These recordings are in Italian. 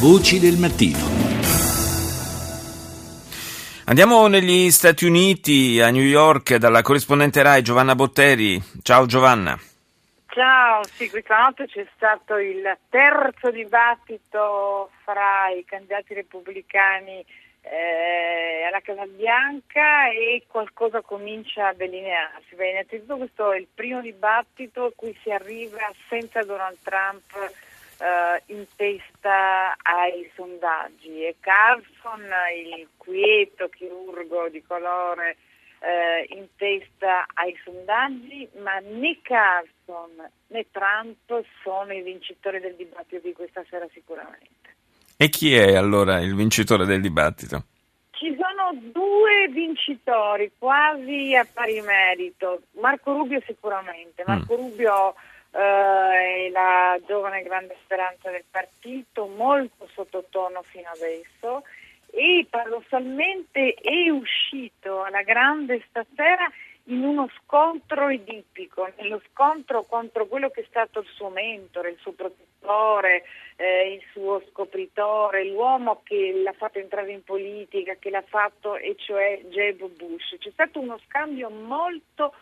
Voci del mattino. Andiamo negli Stati Uniti, a New York, dalla corrispondente RAI Giovanna Botteri. Ciao Giovanna. Ciao, sì, questa notte c'è stato il terzo dibattito fra i candidati repubblicani eh, alla Casa Bianca e qualcosa comincia a delinearsi. Beh, innanzitutto questo è il primo dibattito a cui si arriva senza Donald Trump eh, in testa ai sondaggi e Carlson, il quieto chirurgo di colore eh, in testa ai sondaggi, ma né Carlson né Trump sono i vincitori del dibattito di questa sera sicuramente. E chi è allora il vincitore del dibattito? Ci sono due vincitori quasi a pari merito. Marco Rubio sicuramente. Marco mm. Rubio eh, è la giovane grande speranza del partito, molto sottotono fino adesso e paradossalmente è uscito alla grande stasera in uno scontro edipico, nello scontro contro quello che è stato il suo mentore, il suo protettore, eh, il suo scopritore, l'uomo che l'ha fatto entrare in politica, che l'ha fatto, e cioè Jeb Bush. C'è stato uno scambio molto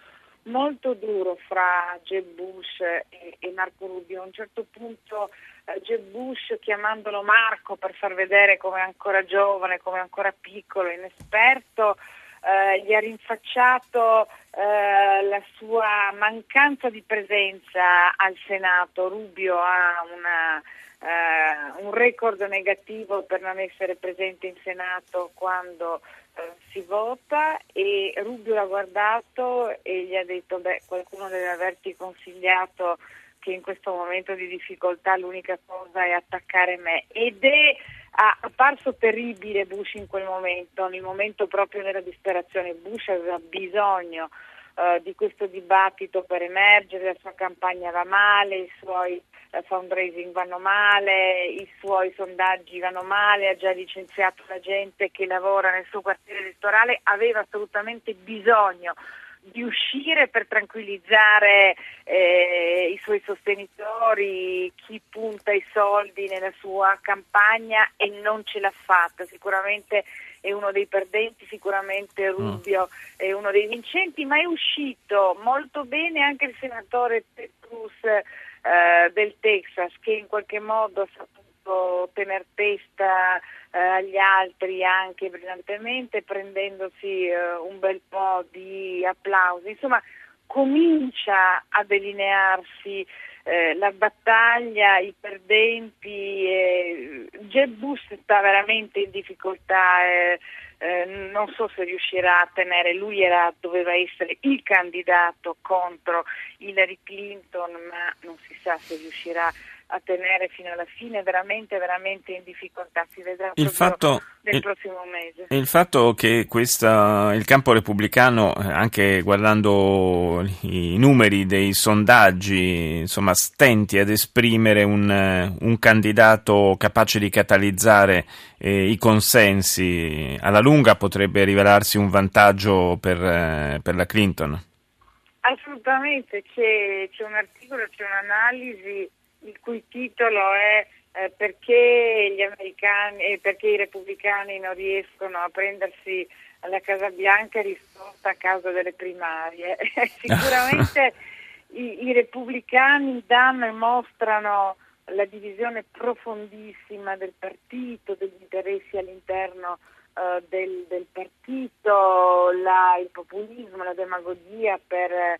molto duro fra Jeb Bush e, e, Marco Rubio. A un certo punto eh, Jeb Bush, chiamandolo Marco per far vedere come è ancora giovane, come è ancora piccolo, inesperto, eh, gli ha rinfacciato eh, la sua mancanza di presenza al Senato. Rubio ha una, eh, un record negativo per non essere presente in Senato quando eh, si vota e Rubio l'ha guardato e gli ha detto beh qualcuno deve averti consigliato che in questo momento di difficoltà l'unica cosa è attaccare me ed è apparso terribile Bush in quel momento, nel momento proprio della disperazione. Bush aveva bisogno uh, di questo dibattito per emergere, la sua campagna va male, i suoi uh, fundraising vanno male, i suoi sondaggi vanno male, ha già licenziato la gente che lavora nel suo quartiere elettorale, aveva assolutamente bisogno di uscire per tranquillizzare eh, i suoi sostenitori, chi punta i soldi nella sua campagna e non ce l'ha fatta. Sicuramente è uno dei perdenti, sicuramente mm. Rubio mm. è uno dei vincenti, ma è uscito molto bene anche il senatore Cruz eh, del Texas che in qualche modo ha saputo tenere testa eh, agli altri anche brillantemente prendendosi eh, un bel po' di applausi. Insomma, comincia a delinearsi eh, la battaglia, i perdenti. Eh, Jeb Bush sta veramente in difficoltà. Eh, eh, non so se riuscirà a tenere, lui era, doveva essere il candidato contro Hillary Clinton, ma non si sa se riuscirà a a tenere fino alla fine, veramente, veramente in difficoltà. Si vedrà il fatto, nel il, prossimo mese. Il fatto che questa, il campo repubblicano, anche guardando i numeri dei sondaggi, insomma, stenti ad esprimere un, un candidato capace di catalizzare eh, i consensi, alla lunga potrebbe rivelarsi un vantaggio per, eh, per la Clinton. Assolutamente, c'è, c'è un articolo, c'è un'analisi il cui titolo è eh, perché, gli americani, eh, perché i repubblicani non riescono a prendersi la Casa Bianca risposta a causa delle primarie. Sicuramente i, i, repubblicani danno e mostrano la divisione profondissima del partito, degli interessi all'interno uh, del, del, partito, la, il populismo, la demagogia per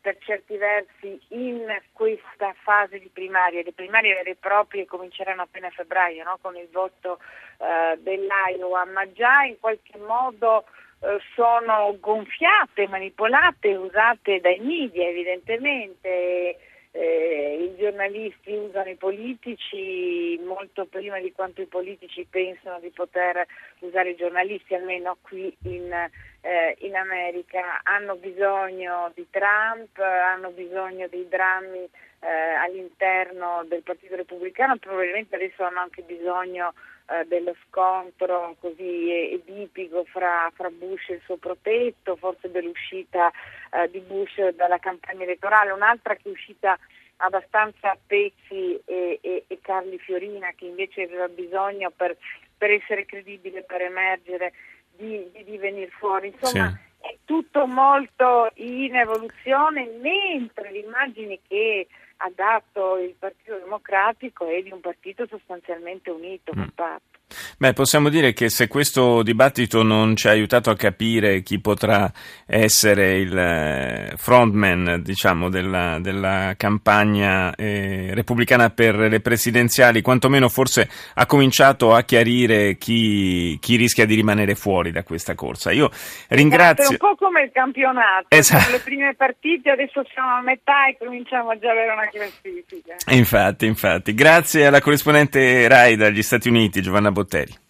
per certi versi in questa fase di primarie, le primarie vere e proprie cominceranno appena a febbraio no? con il voto eh, dell'Iowa, ma già in qualche modo eh, sono gonfiate, manipolate, usate dai media evidentemente. Eh, I giornalisti usano i politici molto prima di quanto i politici pensano di poter usare i giornalisti, almeno qui in, eh, in America. Hanno bisogno di Trump, hanno bisogno dei drammi eh, all'interno del Partito Repubblicano, probabilmente adesso hanno anche bisogno eh, dello scontro così edipico fra, fra, Bush e il suo protetto, forse dell'uscita eh, di Bush dalla campagna elettorale, un'altra che è uscita abbastanza Pezzi e, e, e Carli Fiorina che invece aveva bisogno per, per essere credibile, per emergere, di, di, di venire fuori. Insomma, sì. è tutto molto in evoluzione, mentre le immagini che ha dato il Partito Democratico è di un partito sostanzialmente unito, mm. compatto. Beh, possiamo dire che se questo dibattito non ci ha aiutato a capire chi potrà essere il eh, frontman, diciamo, della, della campagna eh, repubblicana per le presidenziali, quantomeno forse ha cominciato a chiarire chi, chi, rischia di rimanere fuori da questa corsa. Io ringrazio. È un po' come il campionato, esatto. le prime partite, adesso siamo a metà e cominciamo a già avere una classifica. Infatti, infatti. Grazie alla corrispondente RAI dagli Stati Uniti, Giovanna Botteri.